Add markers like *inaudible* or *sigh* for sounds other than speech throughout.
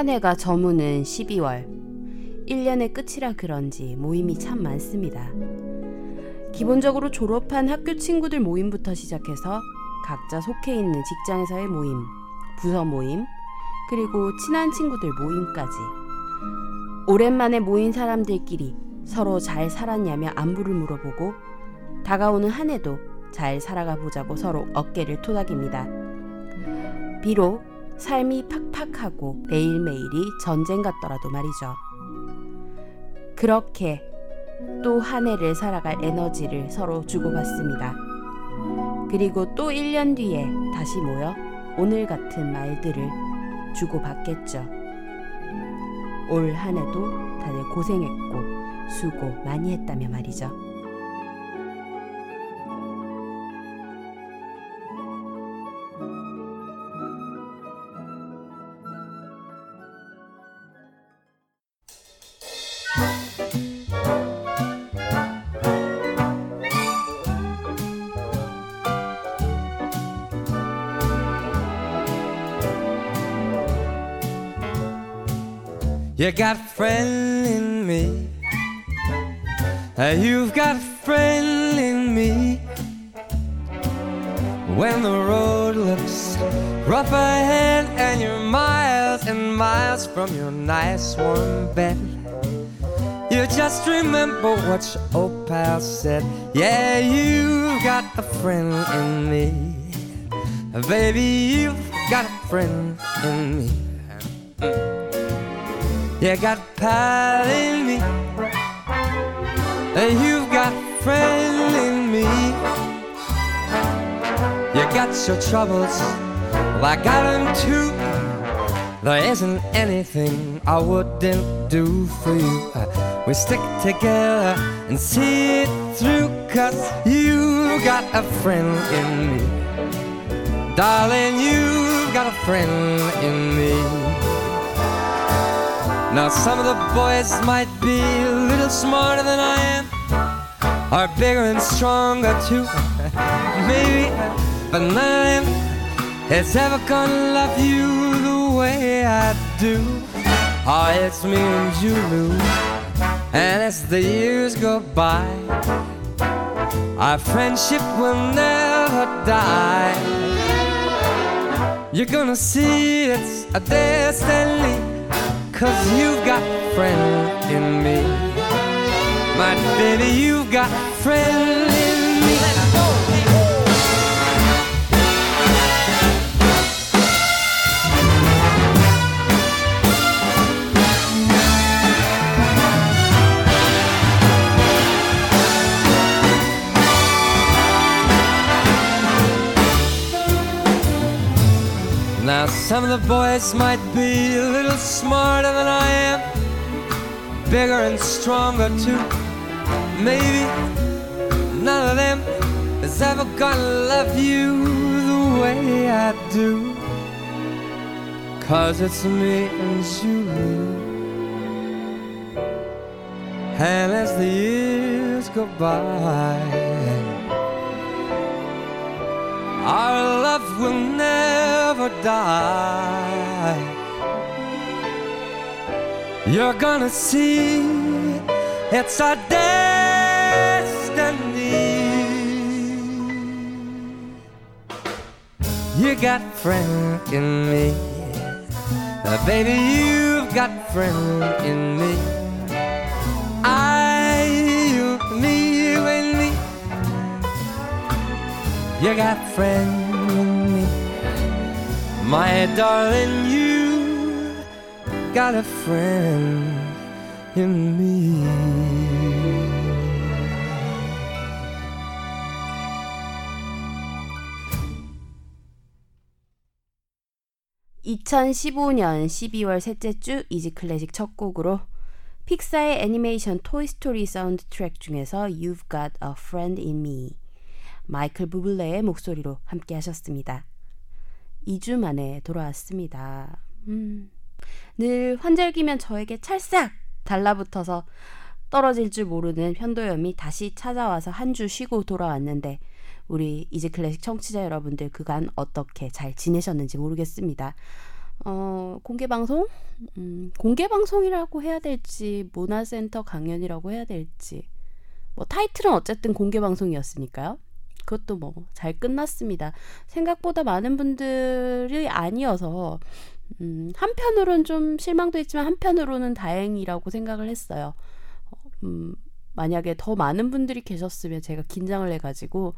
한 해가 저무는 12월. 1년의 끝이라 그런지 모임이 참 많습니다. 기본적으로 졸업한 학교 친구들 모임부터 시작해서 각자 속해 있는 직장에서의 모임, 부서 모임, 그리고 친한 친구들 모임까지. 오랜만에 모인 사람들끼리 서로 잘 살았냐며 안부를 물어보고 다가오는 한 해도 잘 살아가 보자고 서로 어깨를 토닥입니다. 비록 삶이 팍팍하고 매일매일이 전쟁 같더라도 말이죠. 그렇게 또 한 해를 살아갈 에너지를 서로 주고받습니다. 그리고 또 1년 뒤에 다시 모여 오늘 같은 말들을 주고받겠죠. 올 한 해도 다들 고생했고 수고 많이 했다며 말이죠. You got a friend in me. You've got a friend in me. When the road looks rough ahead and you're miles and miles from your nice warm bed, you just remember what your old pal said. Yeah, you've got a friend in me. Baby, you've got a friend in me. You got pal in me. And you've got friend in me. You got your troubles, well, I got them too. There isn't anything I wouldn't do for you. We stick together and see it through, cause you got a friend in me. Darling, you've got a friend in me. Now some of the boys might be a little smarter than I am, or bigger and stronger too, *laughs* maybe, but none of them is ever gonna love you the way I do. Oh, it's me and you, and as the years go by, our friendship will never die. You're gonna see it's a destiny. Cause you've got friend in me. My baby, you've got friend Now, some of the boys might be a little smarter than I am, bigger and stronger too. Maybe none of them is ever gonna love you the way I do. Cause it's me and you. And as the years go by, our love will never die. You're gonna see it's our destiny. You got friend in me, Uh, baby. You've got friend in me. You got friend in me, my darling. You got a friend in me. 2015년 12월 셋째 주 이지 클래식 첫 곡으로 픽사의 애니메이션 토이스토리 사운드 트랙 중에서 You've Got a Friend in Me 마이클 부블레의 목소리로 함께 하셨습니다. 2주 만에 돌아왔습니다. 음, 늘 환절기면 저에게 찰싹 달라붙어서 떨어질 줄 모르는 편도염이 다시 찾아와서 한 주 쉬고 돌아왔는데 우리 이지 클래식 청취자 여러분들 그간 어떻게 잘 지내셨는지 모르겠습니다. 어, 공개 방송? 음, 공개 방송이라고 해야 될지 문화센터 강연이라고 해야 될지 뭐 타이틀은 어쨌든 공개 방송이었으니까요. 그것도 뭐 잘 끝났습니다. 생각보다 많은 분들이 아니어서 음, 한편으로는 좀 실망도 했지만 한편으로는 다행이라고 생각을 했어요. 어, 음, 만약에 더 많은 분들이 계셨으면 제가 긴장을 해가지고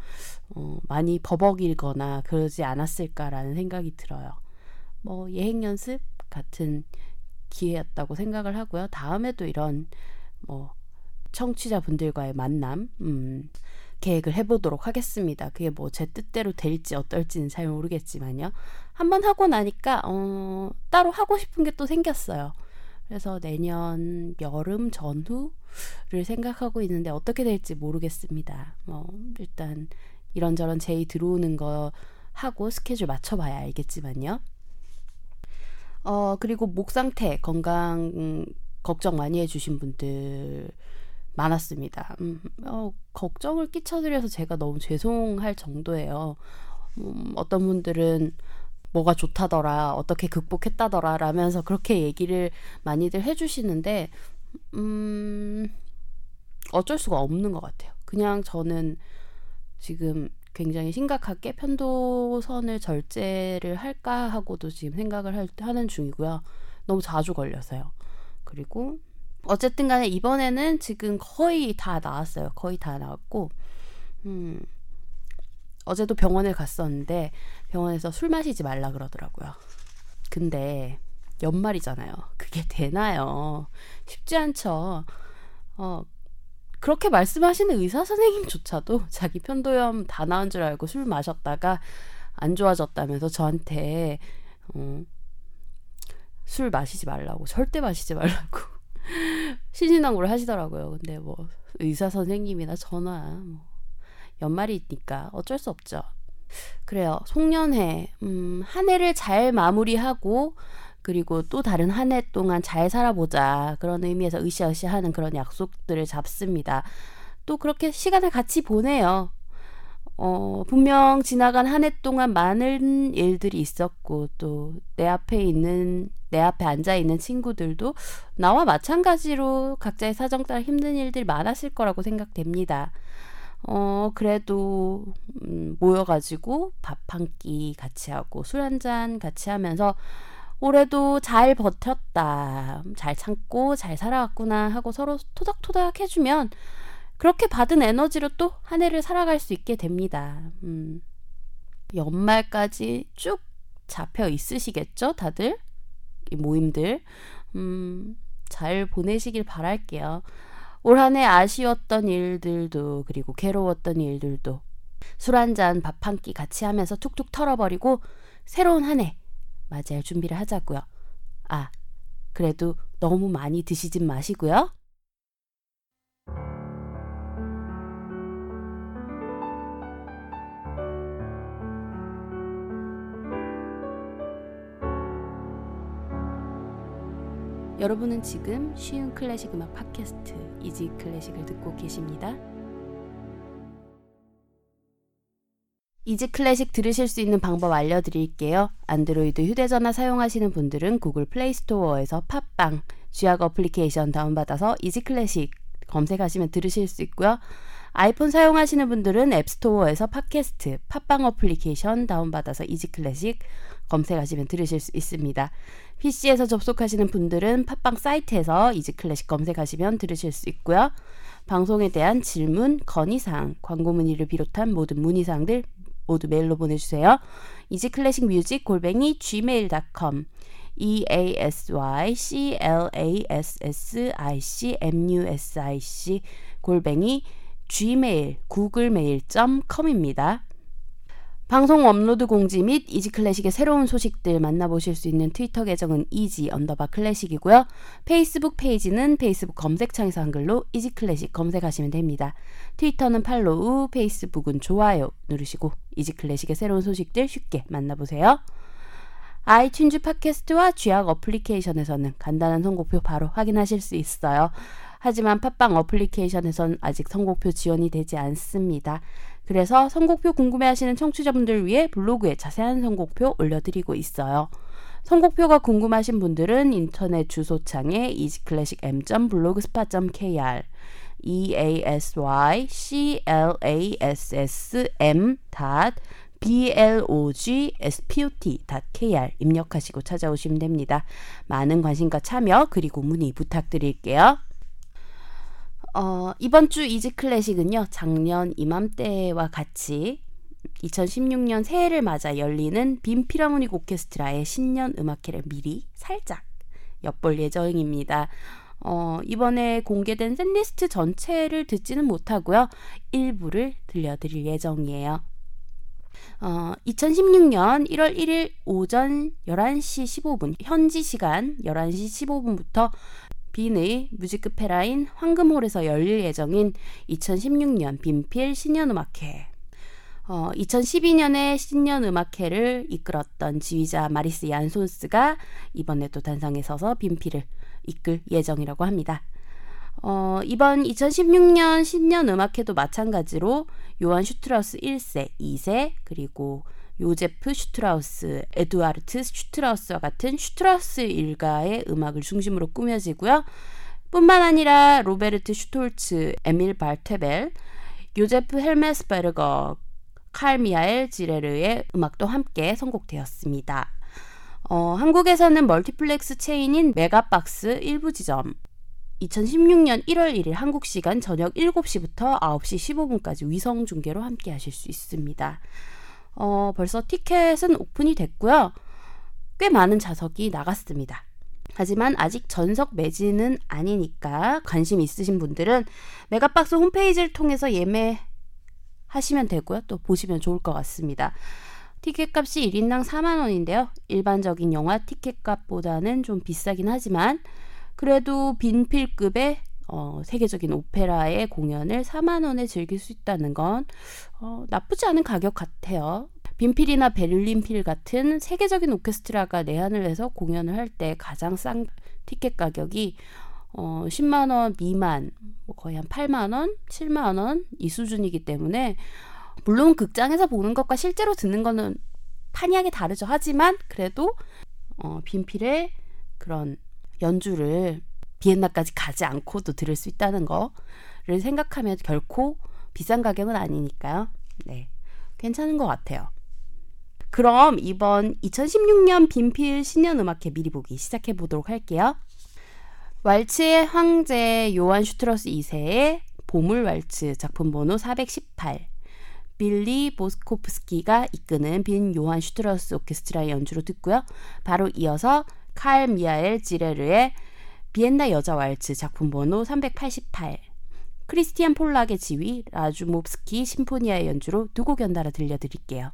어, 많이 버벅이거나 그러지 않았을까라는 생각이 들어요. 뭐 예행 연습 같은 기회였다고 생각을 하고요. 다음에도 이런 뭐 청취자분들과의 만남 음, 계획을 해보도록 하겠습니다. 그게 뭐 제 뜻대로 될지 어떨지는 잘 모르겠지만요. 한번 하고 나니까 어, 따로 하고 싶은 게 또 생겼어요. 그래서 내년 여름 전후를 생각하고 있는데 어떻게 될지 모르겠습니다. 뭐 일단 이런저런 제의 들어오는 거 하고 스케줄 맞춰봐야 알겠지만요. 어 그리고 목 상태 건강 음, 걱정 많이 해주신 분들 많았습니다. 음, 어, 걱정을 끼쳐드려서 제가 너무 죄송할 정도예요. 음, 어떤 분들은 뭐가 좋다더라, 어떻게 극복했다더라, 라면서 그렇게 얘기를 많이들 해주시는데, 음, 어쩔 수가 없는 것 같아요. 그냥 저는 지금 굉장히 심각하게 편도선을 절제를 할까 하고도 지금 생각을 할, 하는 중이고요. 너무 자주 걸려서요. 그리고 어쨌든 간에 이번에는 지금 거의 다 나왔어요. 거의 다 나왔고, 음, 어제도 병원에 갔었는데 병원에서 술 마시지 말라 그러더라고요. 근데 연말이잖아요. 그게 *laughs* 되나요? 쉽지 않죠. 어, 그렇게 말씀하시는 의사 선생님조차도 *laughs* 자기 편도염 다 나은 줄 알고 술 마셨다가 안 좋아졌다면서 저한테 어, 술 마시지 말라고 절대 마시지 말라고 *laughs* 신신당부를 하시더라고요. 근데 뭐 의사 선생님이나 전화 뭐 연말이니까 어쩔 수 없죠. 그래요. 송년회 음, 한 해를 잘 마무리하고 그리고 또 다른 한 해 동안 잘 살아보자 그런 의미에서 으쌰으쌰하는 그런 약속들을 잡습니다. 또 그렇게 시간을 같이 보내요. 어, 분명 지나간 한 해 동안 많은 일들이 있었고 또 내 앞에 있는 내 앞에 앉아 있는 친구들도 나와 마찬가지로 각자의 사정 따라 힘든 일들이 많았을 거라고 생각됩니다. 어, 그래도, 음, 모여가지고 밥 한 끼 같이 하고 술 한 잔 같이 하면서 올해도 잘 버텼다. 잘 참고 잘 살아왔구나 하고 서로 토닥토닥 해주면 그렇게 받은 에너지로 또 한 해를 살아갈 수 있게 됩니다. 음, 연말까지 쭉 잡혀 있으시겠죠, 다들? 이 모임들. 음, 잘 보내시길 바랄게요. 올 한 해 아쉬웠던 일들도, 그리고 괴로웠던 일들도 술 한 잔, 밥 한 끼 같이 하면서 툭툭 털어버리고 새로운 한 해 맞이할 준비를 하자고요. 아, 그래도 너무 많이 드시진 마시고요. 여러분은 지금 쉬운 클래식 음악 팟캐스트 Easy Classic을 듣고 계십니다. Easy Classic 들으실 수 있는 방법 알려드릴게요. 안드로이드 휴대전화 사용하시는 분들은 구글 플레이 스토어에서 팟빵 쥐약 어플리케이션 다운받아서 Easy Classic 검색하시면 들으실 수 있고요. 아이폰 사용하시는 분들은 앱스토어에서 팟캐스트 팟빵 어플리케이션 다운받아서 Easy Classic 검색하시면 들으실 수 있습니다. PC에서 접속하시는 분들은 팟빵 사이트에서 Easy Classic 검색하시면 들으실 수 있고요. 방송에 대한 질문, 건의사항, 광고 문의를 비롯한 모든 문의사항들 모두 메일로 보내주세요. easy classic music 골뱅이 gmail.com e a s y c l a s s i c m u s i c 골뱅이 gmail 구글메일.com입니다. 방송 업로드 공지 및 Easy Classic의 새로운 소식들 만나보실 수 있는 트위터 계정은 easy 언더바 classic이고요. 페이스북 페이지는 페이스북 검색창에서 한글로 이지 클래식 검색하시면 됩니다. 트위터는 팔로우, 페이스북은 좋아요 누르시고 Easy Classic의 새로운 소식들 쉽게 만나보세요. 아이튠즈 팟캐스트와 쥐약 어플리케이션에서는 간단한 선곡표 바로 확인하실 수 있어요. 하지만 팟빵 어플리케이션에선 아직 선곡표 지원이 되지 않습니다. 그래서 선곡표 궁금해하시는 청취자분들 위해 블로그에 자세한 선곡표 올려드리고 있어요. 선곡표가 궁금하신 분들은 인터넷 주소창에 easyclassicm.blogspot.kr e a s y c l a s s m blogspot.kr 입력하시고 찾아오시면 됩니다. 많은 관심과 참여 그리고 문의 부탁드릴게요. 어, 이번 주 이지 클래식은요. 작년 이맘때와 같이 2016년 새해를 맞아 열리는 빈 피라모닉 오케스트라의 신년 음악회를 미리 살짝 엿볼 예정입니다. 어, 이번에 공개된 샌리스트 전체를 듣지는 못하고요. 일부를 들려드릴 예정이에요. 어, 2016년 1월 1일 오전 11시 15분, 현지 시간 11시 15분부터 빈의 뮤직페라인 황금홀에서 열릴 예정인 2016년 빈필 신년음악회. 어, 2012년에 신년음악회를 이끌었던 지휘자 마리스 얀손스가 이번에도 단상에 서서 빈필을 이끌 예정이라고 합니다. 어, 이번 2016년 신년 음악회도 마찬가지로 요한 슈트라우스 1세, 2세, 그리고 요제프 슈트라우스, 에두아르트 슈트라우스와 같은 슈트라우스 일가의 음악을 중심으로 꾸며지고요. 뿐만 아니라 로베르트 슈톨츠, 에밀 발테벨, 요제프 헬메스베르거, 칼 미하엘 치러의 음악도 함께 선곡되었습니다. 어, 한국에서는 멀티플렉스 체인인 메가박스 일부 지점 2016년 1월 1일 한국 시간 저녁 7시부터 9시 15분까지 위성 중계로 함께 하실 수 있습니다. 어, 벌써 티켓은 오픈이 됐고요. 꽤 많은 좌석이 나갔습니다. 하지만 아직 전석 매진은 아니니까 관심 있으신 분들은 메가박스 홈페이지를 통해서 예매하시면 되고요. 또 보시면 좋을 것 같습니다. 티켓 값이 1인당 4만 원인데요. 일반적인 영화 티켓 값보다는 좀 비싸긴 하지만 그래도 빈필급의 어, 세계적인 오페라의 공연을 4만 원에 즐길 수 있다는 건 어, 나쁘지 않은 가격 같아요. 빈필이나 베를린필 같은 세계적인 오케스트라가 내한을 해서 공연을 할 때 가장 싼 티켓 가격이 어, 10만 원 미만, 뭐 거의 한 8만 원, 7만 원 이 수준이기 때문에 물론 극장에서 보는 것과 실제로 듣는 거는 판이하게 다르죠. 하지만 그래도 어, 빈필의 그런 연주를 비엔나까지 가지 않고도 들을 수 있다는 거를 생각하면 결코 비싼 가격은 아니니까요. 네. 괜찮은 것 같아요. 그럼 이번 2016년 빈필 신년 음악회 미리 보기 시작해 보도록 할게요. 왈츠의 황제 요한 슈트라우스 2세의 보물 왈츠 작품 번호 418 빌리 보스코프스키가 이끄는 빈 요한 슈트라우스 오케스트라의 연주로 듣고요. 바로 이어서 칼 미하엘 지레르의 비엔나 여자 왈츠 작품 번호 388 크리스티안 폴락의 지휘 라주모프스키 심포니아의 연주로 두 곡 연달아 들려드릴게요.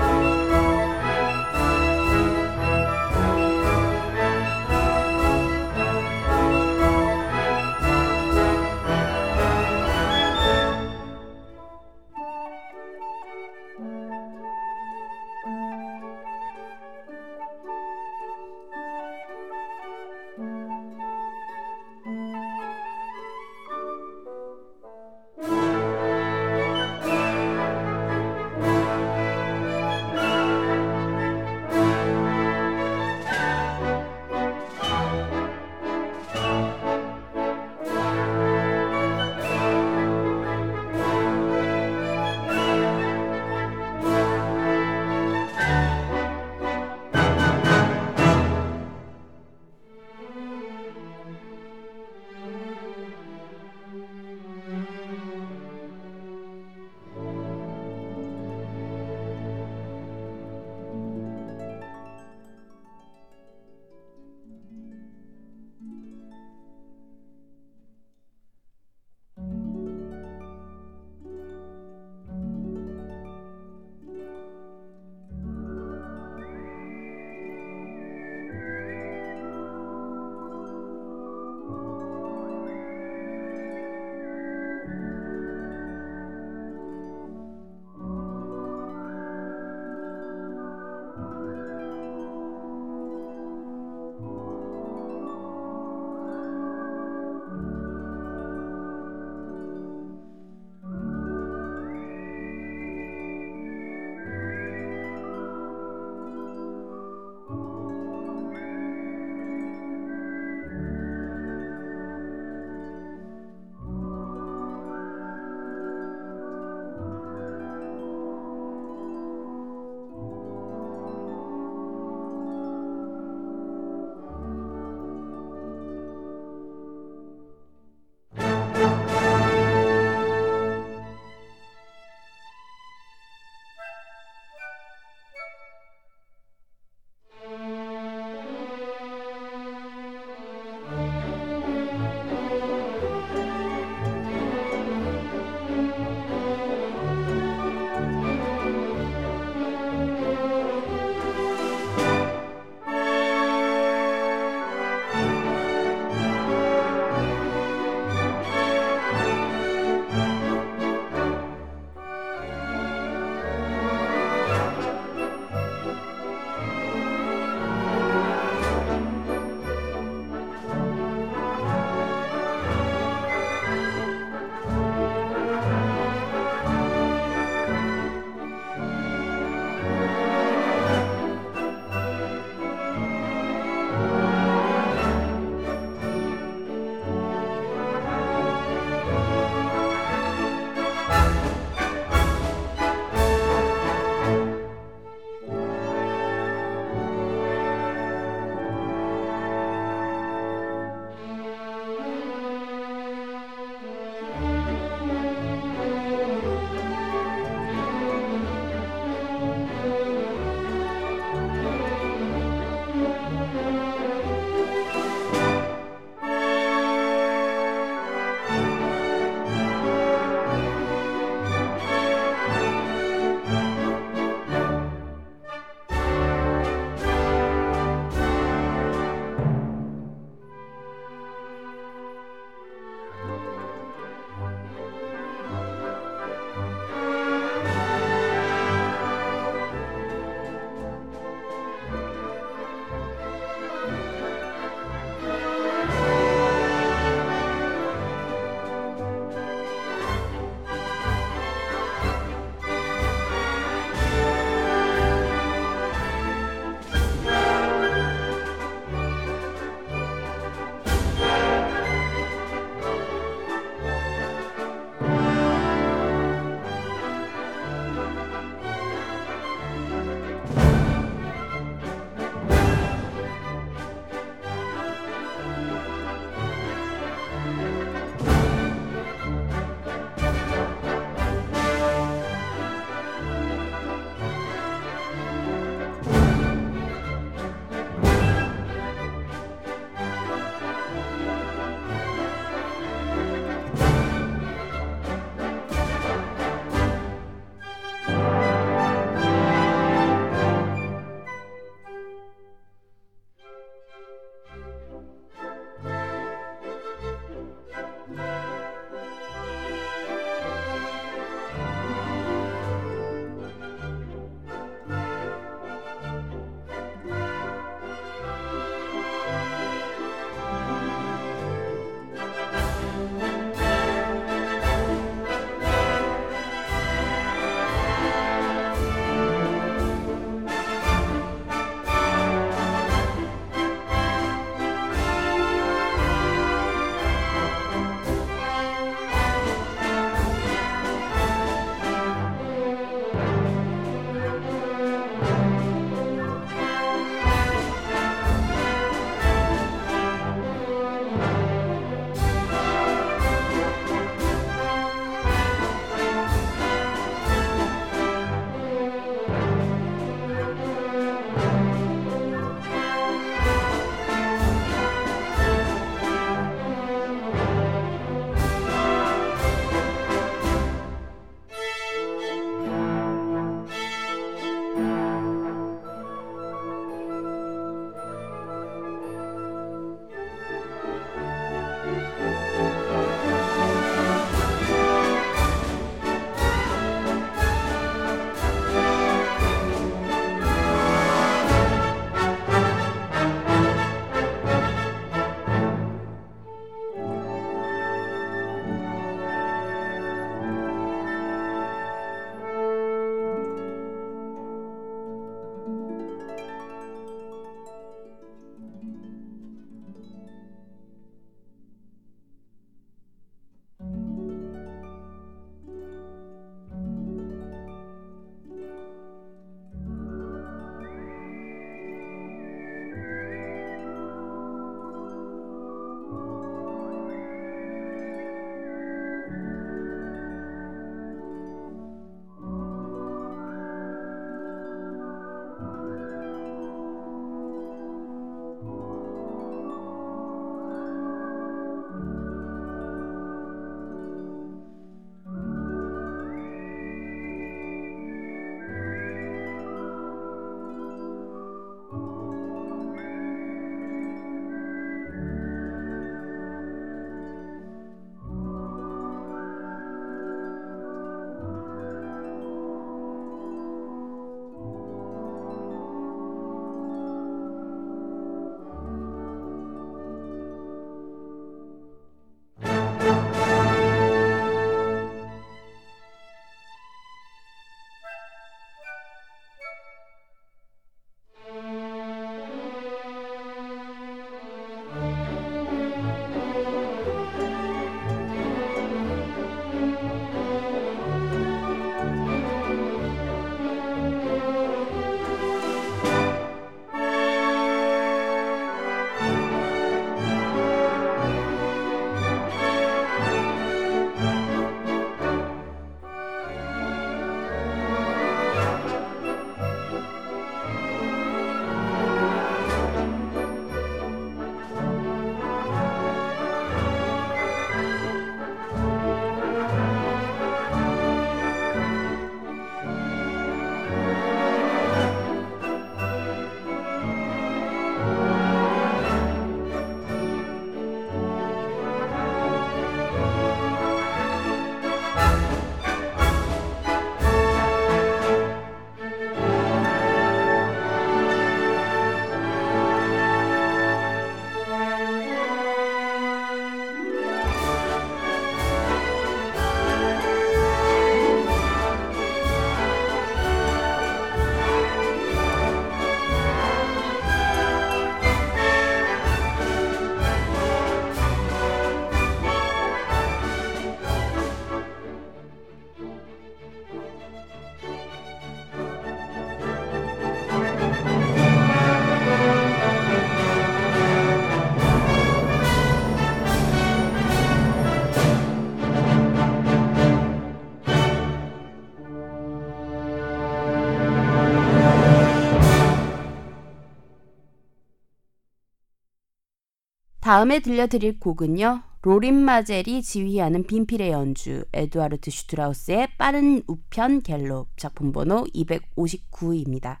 다음에 들려드릴 곡은요. 로린 마젤이 지휘하는 빈필의 연주, 에두아르트 슈트라우스의 빠른 우편 갤롭 작품 번호 259입니다.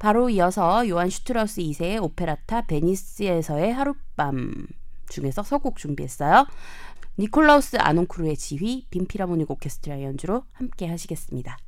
바로 이어서 요한 슈트라우스 2세의 오페레타 베니스에서의 하룻밤 중에서 서곡 준비했어요. 니콜라우스 아르농쿠르의 지휘, 빈 필하모닉 오케스트라 연주로 함께 하시겠습니다.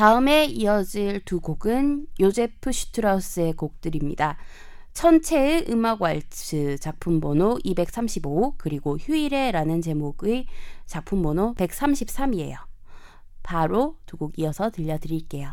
다음에 이어질 두 곡은 요제프 슈트라우스의 곡들입니다. 천체의 음악 왈츠 작품 번호 235 그리고 휴일에라는 제목의 작품 번호 133이에요. 바로 두 곡 이어서 들려드릴게요.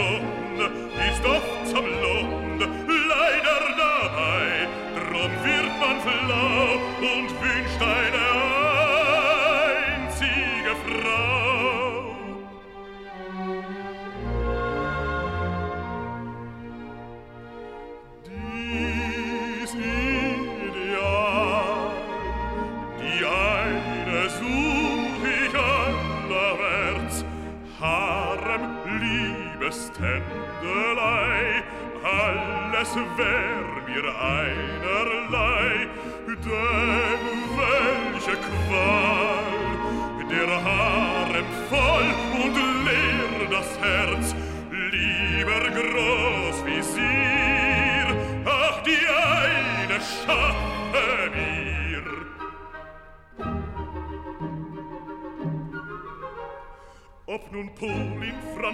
Stirn, ist doch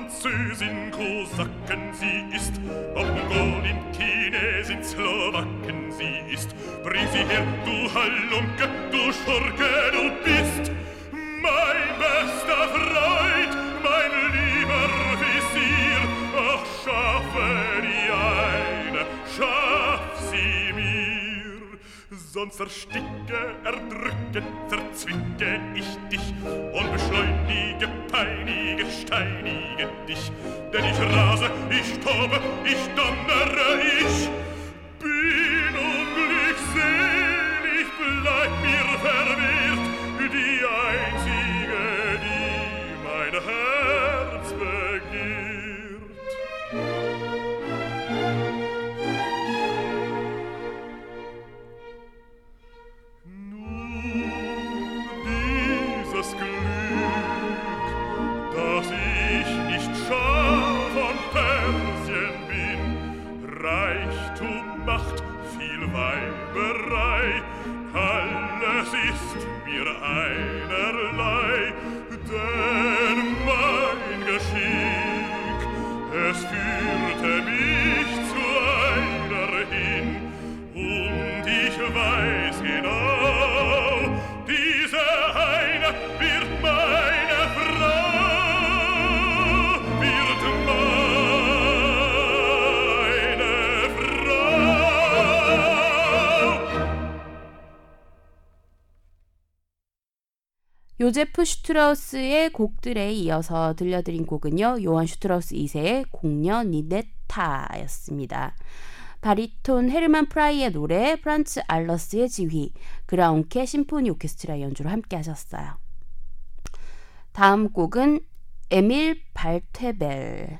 Französin, Kosaken sie ist, ob Mongolin, Chinesin, Slowaken sie ist, bring sie her, du Halunke, du Schurke, du bist mein bester Freund, mein lieber Visier, ach, schaffe die eine, schaff sie mir, sonst ersticke, erdrücke, zerzwicke ich dich und beschleunige, peinige, steinige gegen dich, denn ich rase, ich tobe, ich donnere, 요제프 슈트라우스의 곡들에 이어서 들려드린 곡은요. 요한 슈트라우스 2세의 공녀 니네타였습니다. 바리톤 헤르만 프라이의 노래, 프란츠 알러스의 지휘, 그라운케 심포니 오케스트라 연주로 함께 하셨어요. 다음 곡은 에밀 발테벨,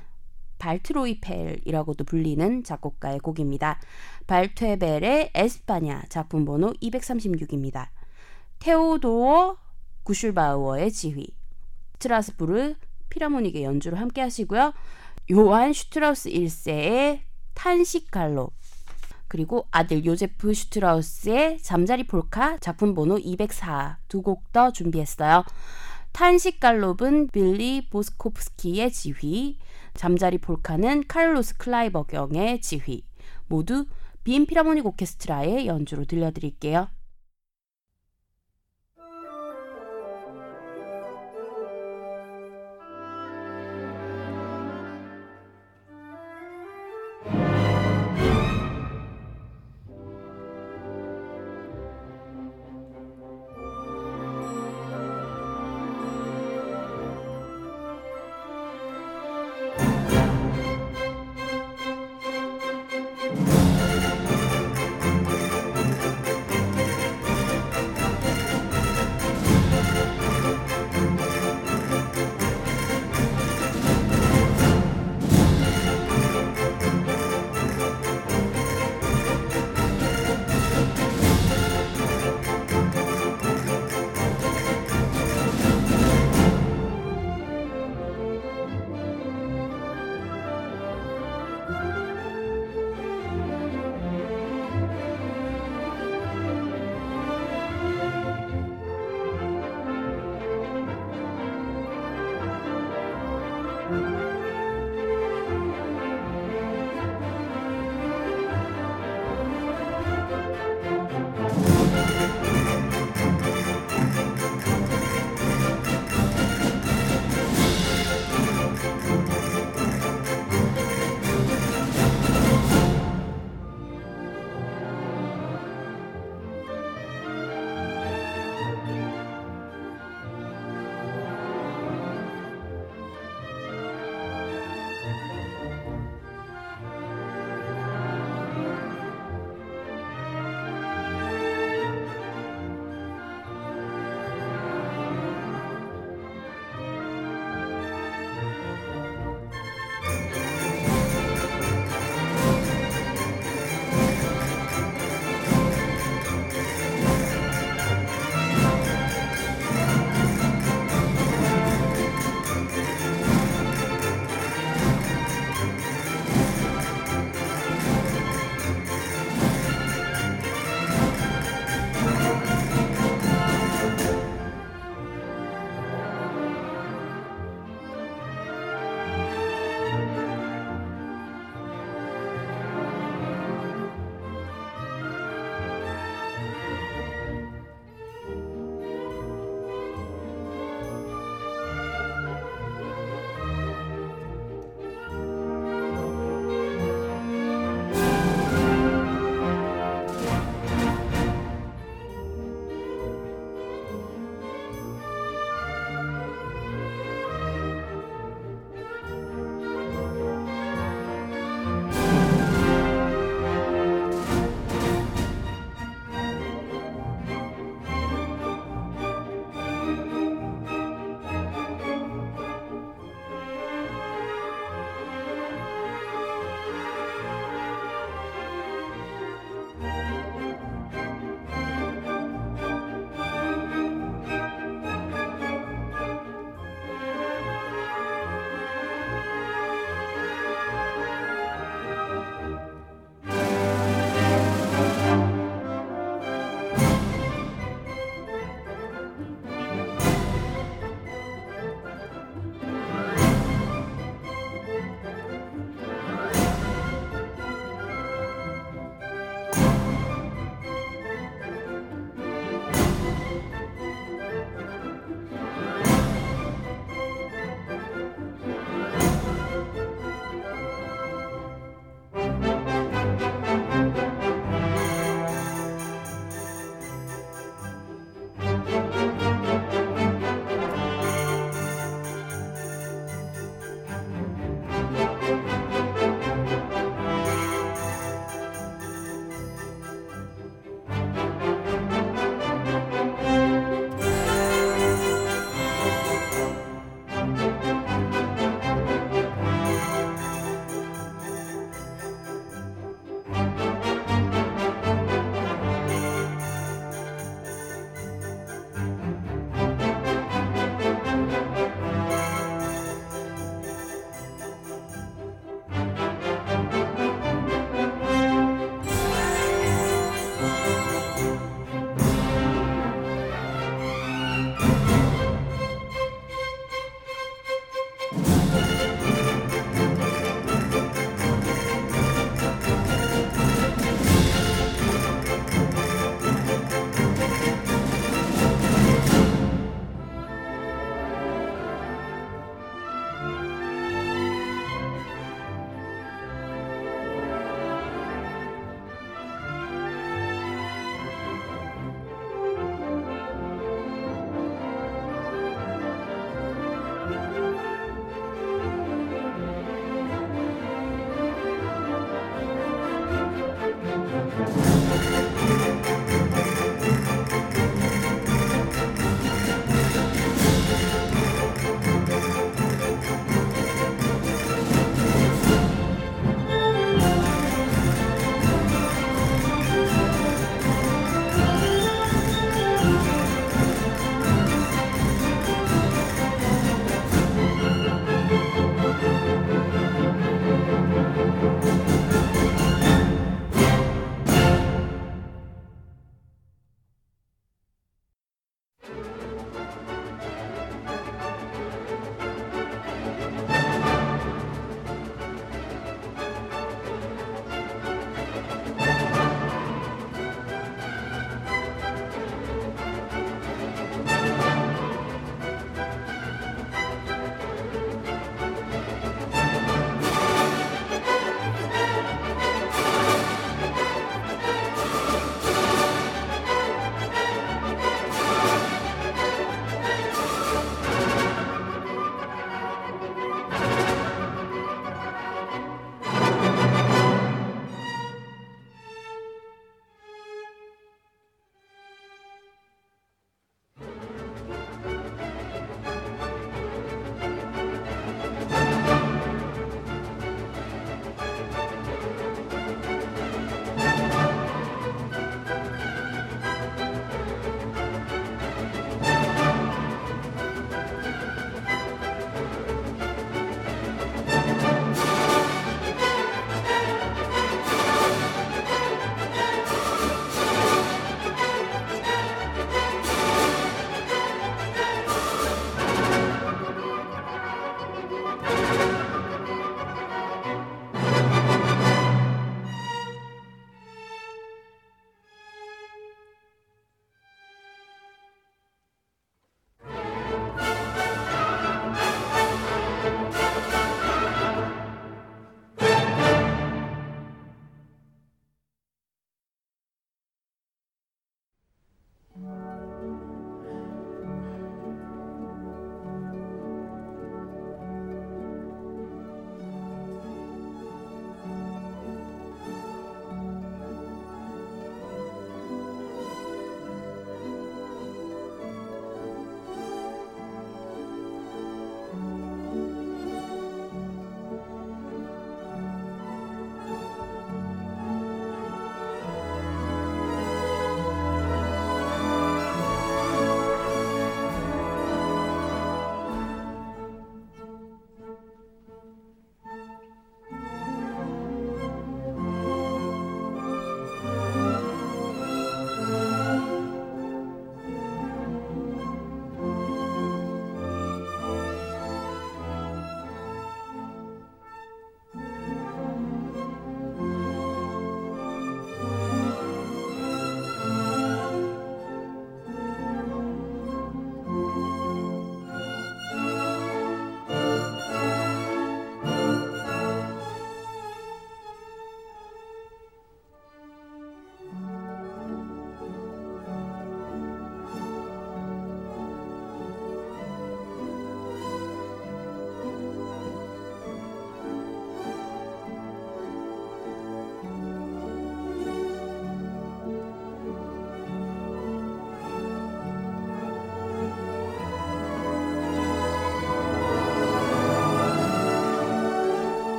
발트로이펠이라고도 불리는 작곡가의 곡입니다. 발테벨의 에스파냐 작품 번호 236입니다. 테오도어 구슐바우어의 지휘, 스트라스부르 필하모닉의 연주를 함께 하시고요. 요한 슈트라우스 1세의 탄식 갈롭 그리고 아들 요제프 슈트라우스의 잠자리 폴카 작품 번호 204 두 곡 더 준비했어요. 탄식 갈롭은 빌리 보스코프스키의 지휘, 잠자리 폴카는 카를로스 클라이버경의 지휘 모두 빈 피라모닉 오케스트라의 연주로 들려드릴게요.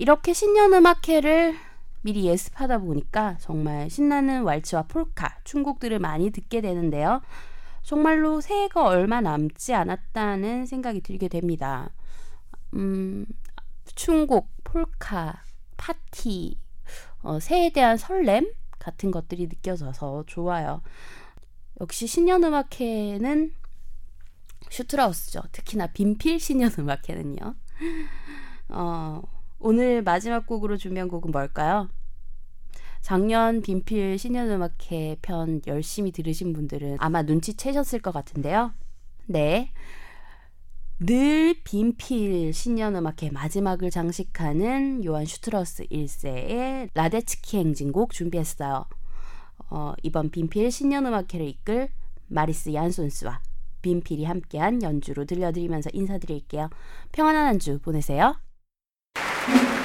이렇게 신년 음악회를 미리 예습하다 보니까 정말 신나는 왈츠와 폴카, 춤곡들을 많이 듣게 되는데요. 정말로 새해가 얼마 남지 않았다는 생각이 들게 됩니다. 음, 춤곡, 폴카, 파티, 어, 새해에 대한 설렘 같은 것들이 느껴져서 좋아요. 역시 신년음악회는 슈트라우스죠. 특히나 빈필 신년음악회는요. *laughs* 어, 오늘 마지막 곡으로 준비한 곡은 뭘까요? 작년 빈필 신년음악회 편 열심히 들으신 분들은 아마 눈치채셨을 것 같은데요. 네. 늘 빈필 신년음악회 마지막을 장식하는 요한 슈트라우스 1세의 라데츠키 행진곡 준비했어요. 어, 이번 빈필 신년음악회를 이끌 마리스 얀손스와 빈필이 함께한 연주로 들려드리면서 인사드릴게요. 평안한 한 주 보내세요. Thank you.